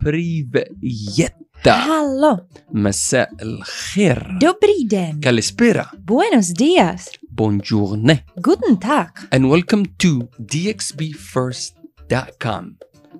Privjetta. Hallå! Massa el-khair. Dobri den. Kalispera. Buenos dias. Bonjourne. Guten tag. And welcome to dxbfirst.com.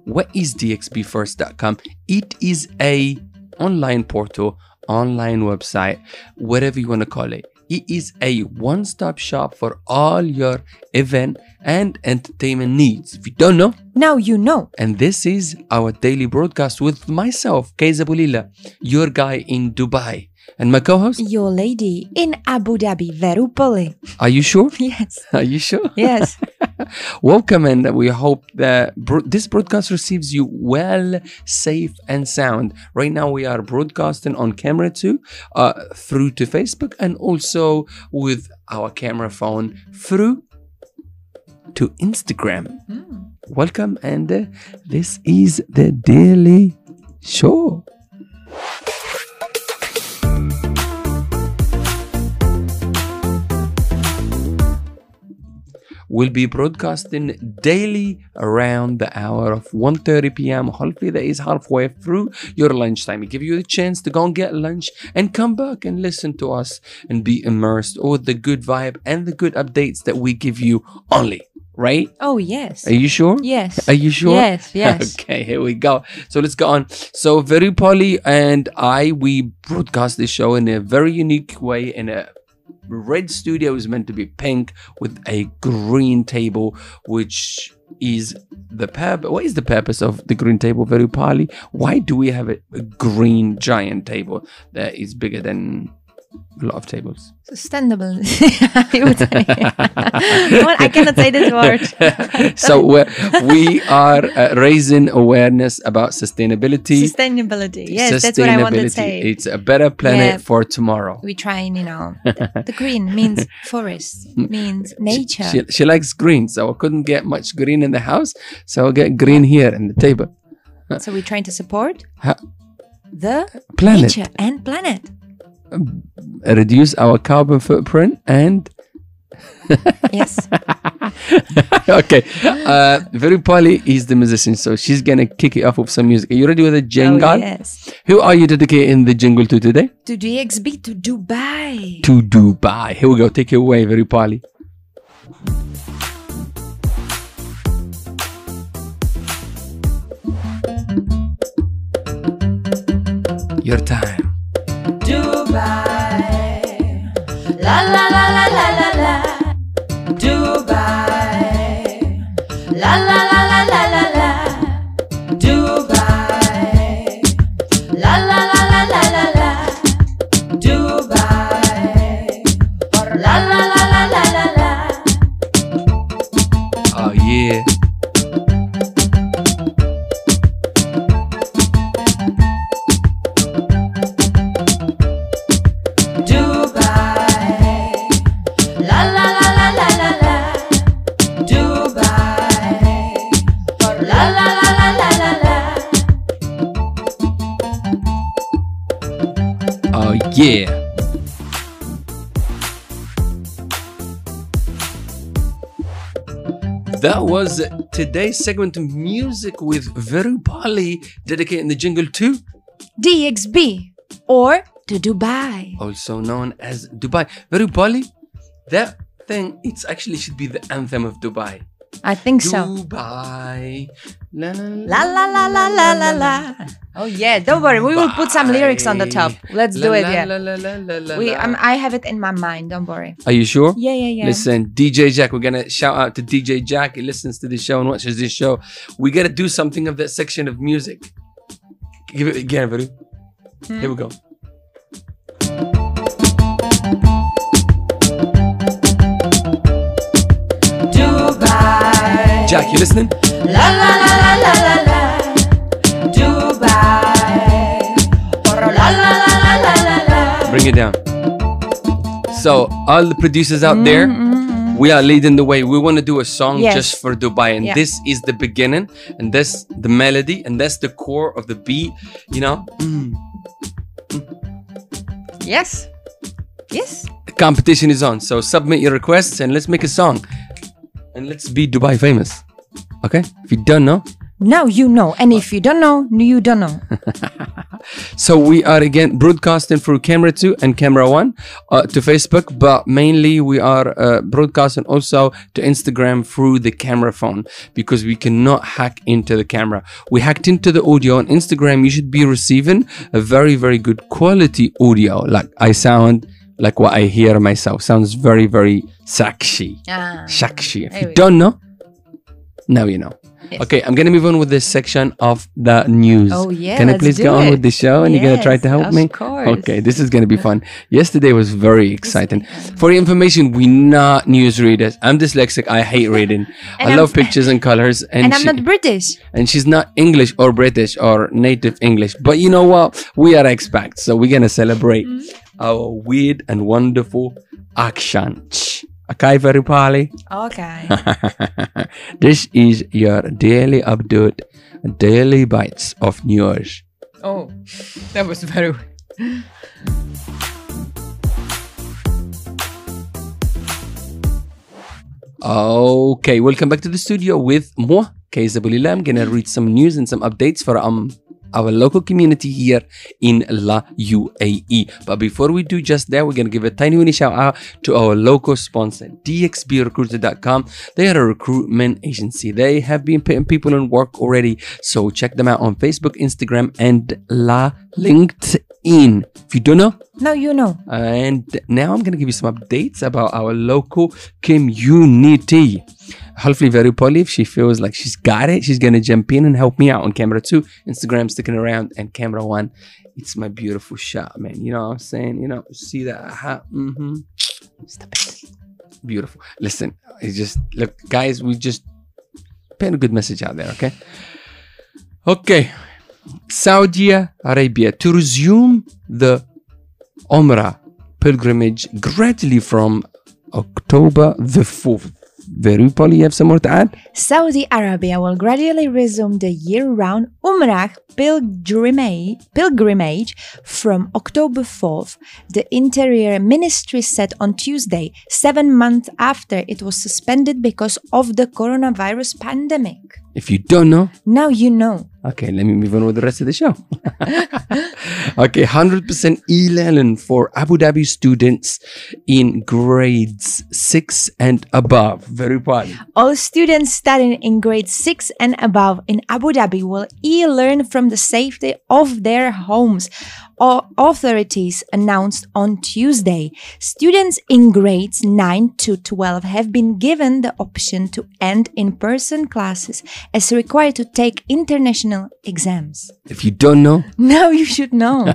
What is dxbfirst.com? It is a online portal, online website, whatever you want to call it. It is a one-stop shop for all your event and entertainment needs. If you don't know, Now you know! and this is our daily broadcast with myself, Kaysa Bulila, your guy in Dubai. And my co-host, Your lady in Abu Dhabi, Verupoli. are you sure? Yes, Are you sure? yes. Welcome, and we hope that bro- this broadcast receives you well, safe, and sound. Right now, we are broadcasting on camera too, uh, through to Facebook, and also with our camera phone through to Instagram. Mm. Welcome, and uh, this is the Daily Show. We'll be broadcasting daily around the hour of 1.30 p.m. Hopefully that is halfway through your lunchtime. It give you a chance to go and get lunch and come back and listen to us and be immersed with the good vibe and the good updates that we give you only. Right? Oh, yes. Are you sure? Yes. Are you sure? Yes, yes. Okay, here we go. So let's go on. So very Polly and I we broadcast this show in a very unique way in a red studio is meant to be pink with a green table which is the purpose what is the purpose of the green table very Polly? Why do we have a, a green giant table that is bigger than a lot of tables? Sustainable. I. Well, I cannot say this word. so we're, uh, raising awareness about sustainability Sustainability. Yes, that's what I wanted to say. It's a better planet Yeah. for tomorrow. we trying, you know, the, the green means forest, means nature. She, she likes green, so I couldn't get much green in the house, so I'll get green here in the table. so we're trying to support the Planet, nature and planet. Reduce our carbon footprint, and Yes. okay. Uh, Very Polly is the musician, so she's gonna kick it off with some music. Are you ready with a jingle? Oh, yes. Who are you dedicating the jingle to today? To DXB to Dubai. To Dubai. Here we go. Take it away, Very Polly. Your time. Dubai. La la la la la la la. Dubai. La la la la la la Oh yeah. That was today's segment of music with Veru Bali, dedicating the jingle to, DXB or to Dubai. also known as Dubai. Veru Bali, that thing, it's actually should be the anthem of Dubai. I think so. Dubai. La La la la la la la la. Oh yeah, don't worry. We will put some lyrics on the top. Let's do it. Yeah. La, la, la, la, la, We, la. um, I have it in my mind. Don't worry. Are you sure? Yeah, yeah, yeah. Listen, DJ Jack, we're gonna shout out to DJ Jack. He listens to the show and watches this show. We gotta do something of that section of music. Give it again, Veru. Hmm. Here we go. Jack, you listening? La la la la la la la. Dubai. La la la la la la la. Bring it down. So, all the producers out there, Mm-hmm. we are leading the way. We want to do a song Yes. just for Dubai, and Yeah. this is the beginning, and that's the melody, and that's the core of the beat. You know, Mm. Yes. Yes. the competition is on. So submit your requests and let's make a song, and let's be Dubai famous. Okay? If you don't know, Now you know. And if you don't know, you don't know. So we are again broadcasting through camera two and camera one uh, to Facebook, but mainly we are uh, broadcasting also to Instagram through the camera phone because we cannot hack into the camera. We hacked into the audio on Instagram. You should be receiving a very, very good quality audio. Like I sound like what I hear myself. Sounds very, very sexy. Ah. Shakshi. If you don't know, now you know. Yes. Okay, I'm gonna move on with this section of the news. Oh, yeah, Can I please go on with the show and you're gonna try to help of me? course. Okay, this is gonna be fun. Yesterday was very exciting. For information, we not news readers. I'm dyslexic. I hate reading. I I'm- love pictures and colors. And, And I'm she- not British. and she's not English or British or native English. But you know what? We are expats, so we're gonna celebrate Mm-hmm. Our weird and wonderful accent. Okay, very poorly. Okay. this is your daily update, daily bites of news. oh, that was very. Okay, welcome back to the studio with moi, Kaiza Bulila. I'm gonna read some news and some updates for um our local community here in La UAE. But before we do just that, we're gonna give a tiny weeny shout out to our local sponsor, DXBRecruiter.com. They are a recruitment agency. They have been putting people in work already, so check them out on Facebook, Instagram, and La LinkedIn. If you don't know, now you know. and now I'm going to give you some updates about our local community. Hopefully, very Polly, if she feels like she's got it, she's to jump in and help me out on camera two, Instagram sticking around, and camera one. It's my beautiful shot, man. You know what I'm saying? You know, see that? Aha, mm-hmm. Beautiful. Listen, it's just, look, guys, we just putting a good message out there, okay? Okay. Saudi Arabia to resume the Umrah pilgrimage gradually from October the 4th. You have some more to add? Saudi Arabia will gradually resume the year-round Umrah pilgrimage, pilgrimage from October 4th. The Interior Ministry said on Tuesday, seven months after it was suspended because of the coronavirus pandemic. If you don't know, Now you know. Okay, let me move on with the rest of the show. okay, 100% e-learning for Abu Dhabi students in grades 6 and above. Very Polly. All students studying in grade 6 and above in Abu Dhabi will e learn from the safety of their homes. Au- Authorities announced on Tuesday. Students in grades 9 to 12 have been given the option to end in person classes as required to take international exams. If you don't know, Now you should know.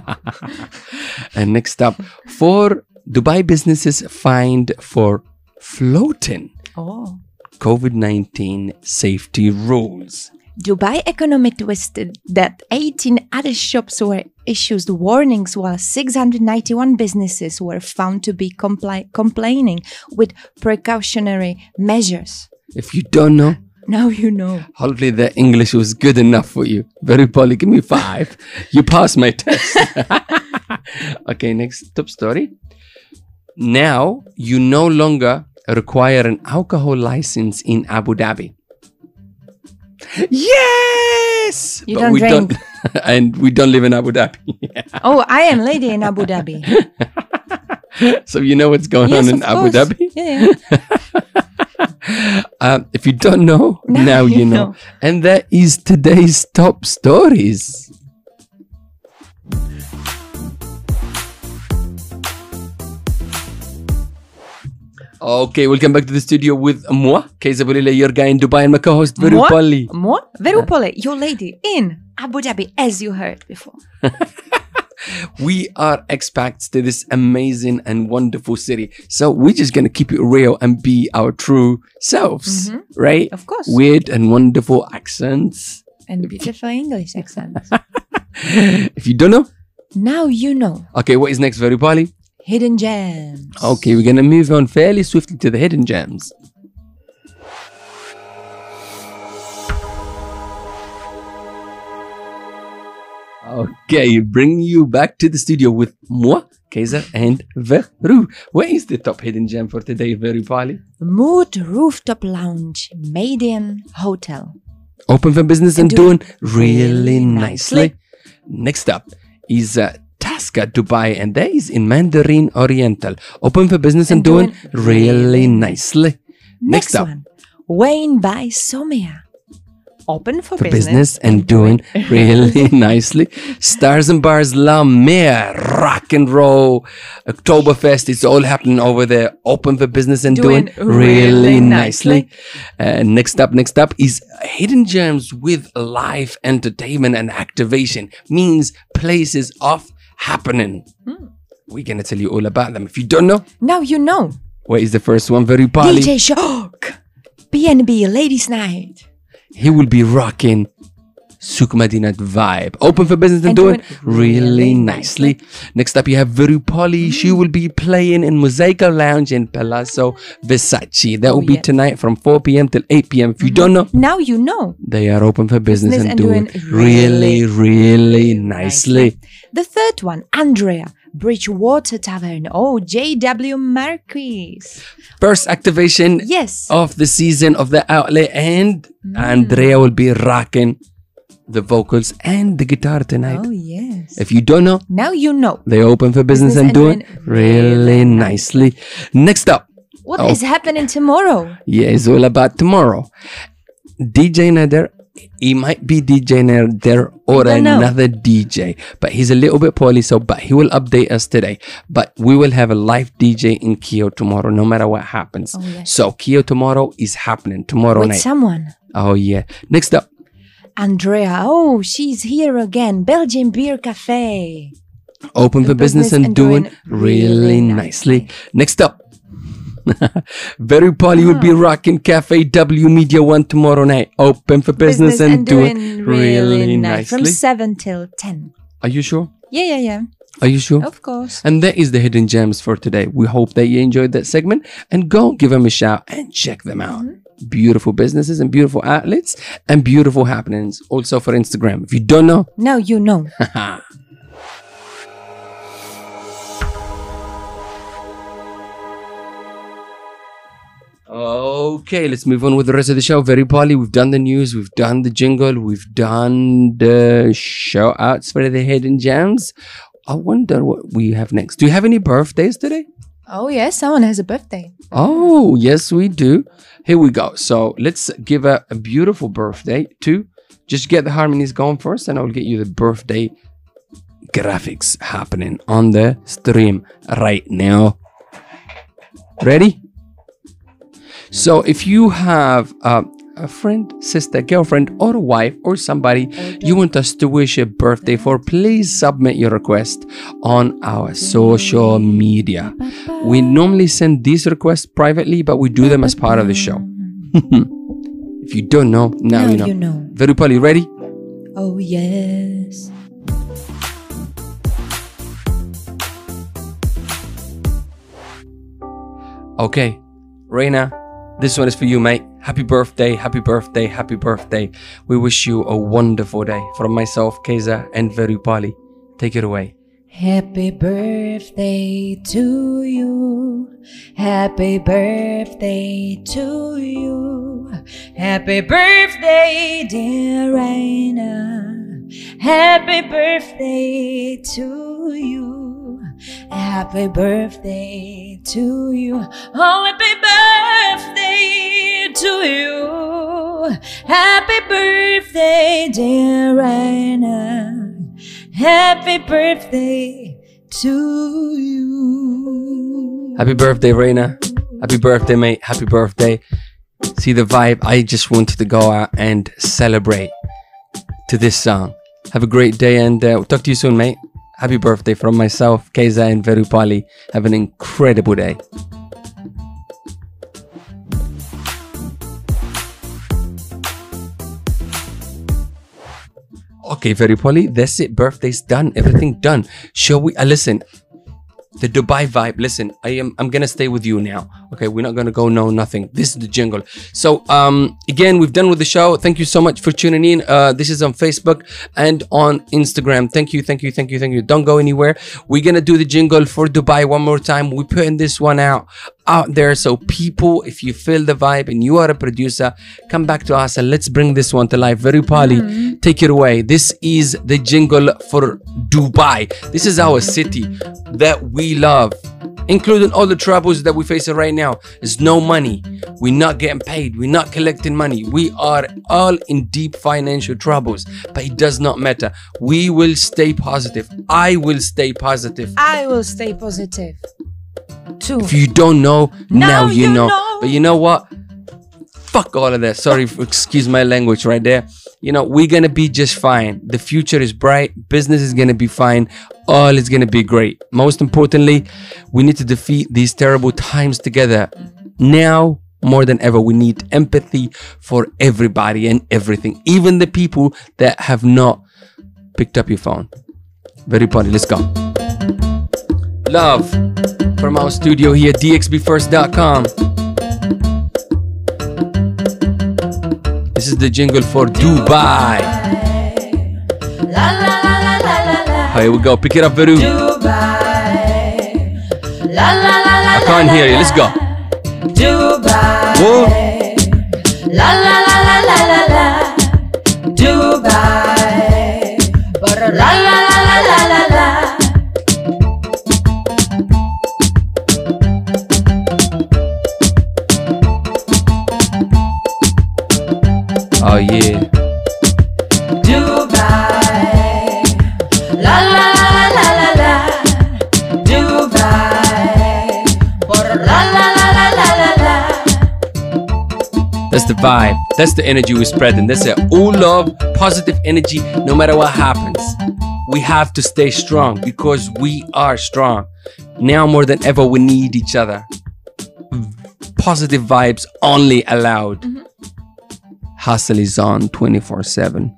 and next up, four Dubai businesses fined for floating oh. COVID 19 safety rules. Dubai Economic twisted that 18 other shops were issued warnings while 691 businesses were found to be compli- complaining with precautionary measures. If you don't know, Now you know. hopefully the English was good enough for you. Very poorly. Give me five. you passed my test. okay, next top story. Now you no longer require an alcohol license in Abu Dhabi. Yes, You don't drink. and we don't live in Abu Dhabi. Oh, I am lady in Abu Dhabi. so you know what's going yes, on in Abu course. Dhabi. Yeah, yeah. Um, if you don't know, now, you, you know. know. And that is today's top stories. Okay, welcome back to the studio with moi, Bulila, your guy in Dubai, and my co-host Viru Moi? Polly. Moi? Verupole, your lady in Abu Dhabi, as you heard before. We are expats to this amazing and wonderful city. So we're just gonna keep it real and be our true selves, mm-hmm. right? Of course. Weird and wonderful accents. and beautiful English accents. If you don't know, now you know. okay, what is next, Very Polly? Hidden gems. Okay, we're gonna move on fairly swiftly to the hidden gems. Okay, bring you back to the studio with moi, Kaiser, and Veru. Where is the top hidden gem for today, Veru Pali? Mood Rooftop Lounge, Media One Hotel. Open for business and, And doing doing really really nicely. nicely. Next up is uh, Tasca Dubai, and that is in Mandarin Oriental. Open for business and, And doing, doing really nicely. Next, Next up. one. Wayne by Somia. Open for, For business and doing really nicely. Stars and Bars La Mer, rock and roll, Oktoberfest. It's all happening over there. Open for business and doing, Doing really, really nicely. Uh, next up, next up is Hidden Gems with live entertainment and activation. Means places of happening. Hmm. We're gonna tell you all about them. If you don't know, Now you know. where is the first one? Very poly. DJ Shock. BNB Ladies Night. he will be rocking Souk Madinat vibe. Open for business and, And doing, doing really really nicely. Next up, you have Veru Polly. She will be playing in Mosaico Lounge in Palazzo Versace. That Oh, will be yeah. tonight from 4 p.m. till 8 p.m. If you don't know, Now you know. they are open for business, Business and, and doing, doing really, really really nicely. The third one, Andrea. Bridgewater Tavern. Oh, JW Marquis. First activation Yes. of the season of the outlet, and Mm. Andrea will be rocking the vocals and the guitar tonight. Oh, yes. If you don't know, now you know. They open for business, Business and doing doing really nicely. Next up, What Oh. is happening tomorrow? yeah, it's all about tomorrow. DJ Nader, he might be DJ Nader or another DJ, but he's a little bit poorly, so but he will update us today. But we will have a live DJ in Kyo tomorrow, no matter what happens. Oh, yes. So Kyo tomorrow is happening tomorrow With night. someone. oh yeah. Next up, Andrea. Oh, she's here again. Belgian Beer Cafe. open for business, business and, and doing, doing really really nicely. nicely. Next up, Very Polly will be Ah. rocking Cafe W Media One tomorrow night. Open for business, and, doing, really, nice. From 7 till 10. Are you sure? Yeah, yeah, yeah. Are you sure? Of course. And that is the hidden gems for today. We hope that you enjoyed that segment and go give them a shout and check them out. Mm-hmm. Beautiful businesses and beautiful outlets and beautiful happenings. Also for Instagram. If you don't know, Now you know. Okay, let's move on with the rest of the show. Very poorly. We've done the news, we've done the jingle, we've done the shout outs for the hidden gems. I wonder what we have next. Do you have any birthdays today? Oh, yes. Someone has a birthday. Oh, yes, we do. Here we go. So let's give a, a beautiful birthday to just get the harmonies going first, and I'll get you the birthday graphics happening on the stream right now. Ready? So if you have uh, a friend, sister, girlfriend, or wife, or somebody you want us to wish a birthday for, please submit your request on our social media. We normally send these requests privately, but we do them as part of the show. if you don't know, now, now you know. you know. Verupali, ready? Oh, yes. Okay, Reina, this one is for you, mate. Happy birthday, happy birthday, happy birthday. We wish you a wonderful day. From myself, Keza, and Verupali. Take it away. Happy birthday to you. Happy birthday to you. Happy birthday, dear Raina. Happy birthday to you. Happy birthday to you. Oh, happy birthday to you. Happy birthday, dear Raina. Happy birthday to you. Happy birthday, Reina. Happy birthday, mate. Happy birthday. See the vibe? I just wanted to go out and celebrate to this song. Have a great day and uh, talk to you soon, mate. Happy birthday from myself, Keza, and Verupali. Have an incredible day. Okay, Verupali, that's it. Birthday's done. Everything done. Shall we? Uh, listen, the Dubai vibe. Listen, I am I'm gonna stay with you now. Okay, we're not gonna go no nothing. This is the jingle. So um again, we've done with the show. Thank you so much for tuning in. Uh this is on Facebook and on Instagram. Thank you, thank you, thank you, thank you. Don't go anywhere. We're gonna do the jingle for Dubai one more time. We're putting this one out out there. So people, if you feel the vibe and you are a producer, come back to us and let's bring this one to life. Very Polly, mm-hmm. take it away. This is the jingle for Dubai. This is our city that we love. Including all the troubles that we're facing right now. There's no money. We're not getting paid. We're not collecting money. We are all in deep financial troubles. But it does not matter. We will stay positive. I will stay positive. I will stay positive. Too. If you don't know, now, Now you, you know. know. But you know what? Fuck all of that. Sorry, for, excuse my language right there. You know, we're gonna be just fine. The future is bright. Business is gonna be fine. All is gonna be great. Most importantly, we need to defeat these terrible times together. Now more than ever, we need empathy for everybody and everything, even the people that have not picked up your phone. Very funny. Let's go. Love from our studio here, at dxbfirst.com. This is the jingle for Dubai. Here we go. Pick it up, Veru. I can't hear you. Let's go. Whoa. Vibe. That's the energy we're spreading. That's it. All love, positive energy, no matter what happens. We have to stay strong because we are strong. Now more than ever, we need each other. Positive vibes only allowed. Hustle is on 24 7.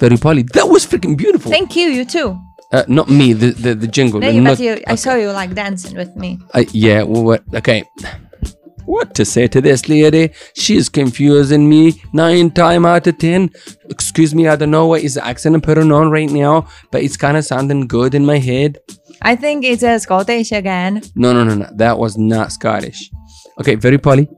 Very poly. That was freaking beautiful. Thank you. You too. uh, not me, the, the, the jingle. No, you- not- but you, I saw you like dancing with me. Uh, yeah, well. Okay. What to say to this lady? She's confusing me nine time out of ten. Excuse me, I don't know what is the accent I'm putting on right now, but it's kind of sounding good in my head. I think it's a Scottish again. No, no, no, no. That was not Scottish. Okay, very poly.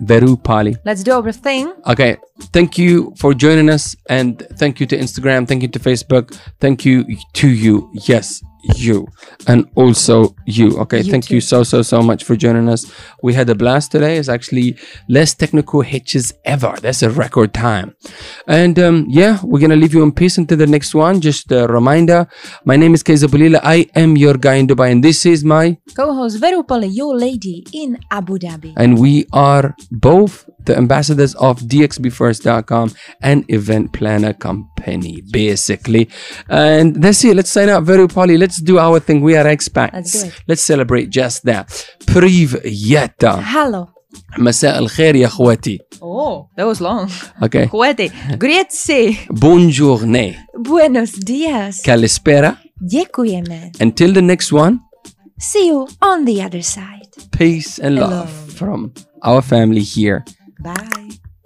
Very poly. Let's do our thing. Okay, thank you for joining us, and thank you to Instagram, thank you to Facebook, thank you to you. Yes, you, and also you. Okay, You thank too. you so so so much for joining us. We had a blast today. It's actually less technical hitches ever. That's a record time. And um, yeah, we're gonna leave you in peace until the next one. Just a reminder, my name is Kaiza Bulila. I am your guy in Dubai, and this is my Co-host Verupale, your lady in Abu Dhabi. and we are both the ambassadors of dxbfirst.com and event planner company basically and that's it let's sign out very poly let's do our thing we are expats Let's do it. let's celebrate just that Privyeta Hello. مساء الخير يا اخواتي Oh, that was long. okay Kuwaiti. Grazie. Buongiorno Buenos dias. Kalispera Dziękujemy. until the next one See you on the other side. peace and love Hello. from our family here Bye.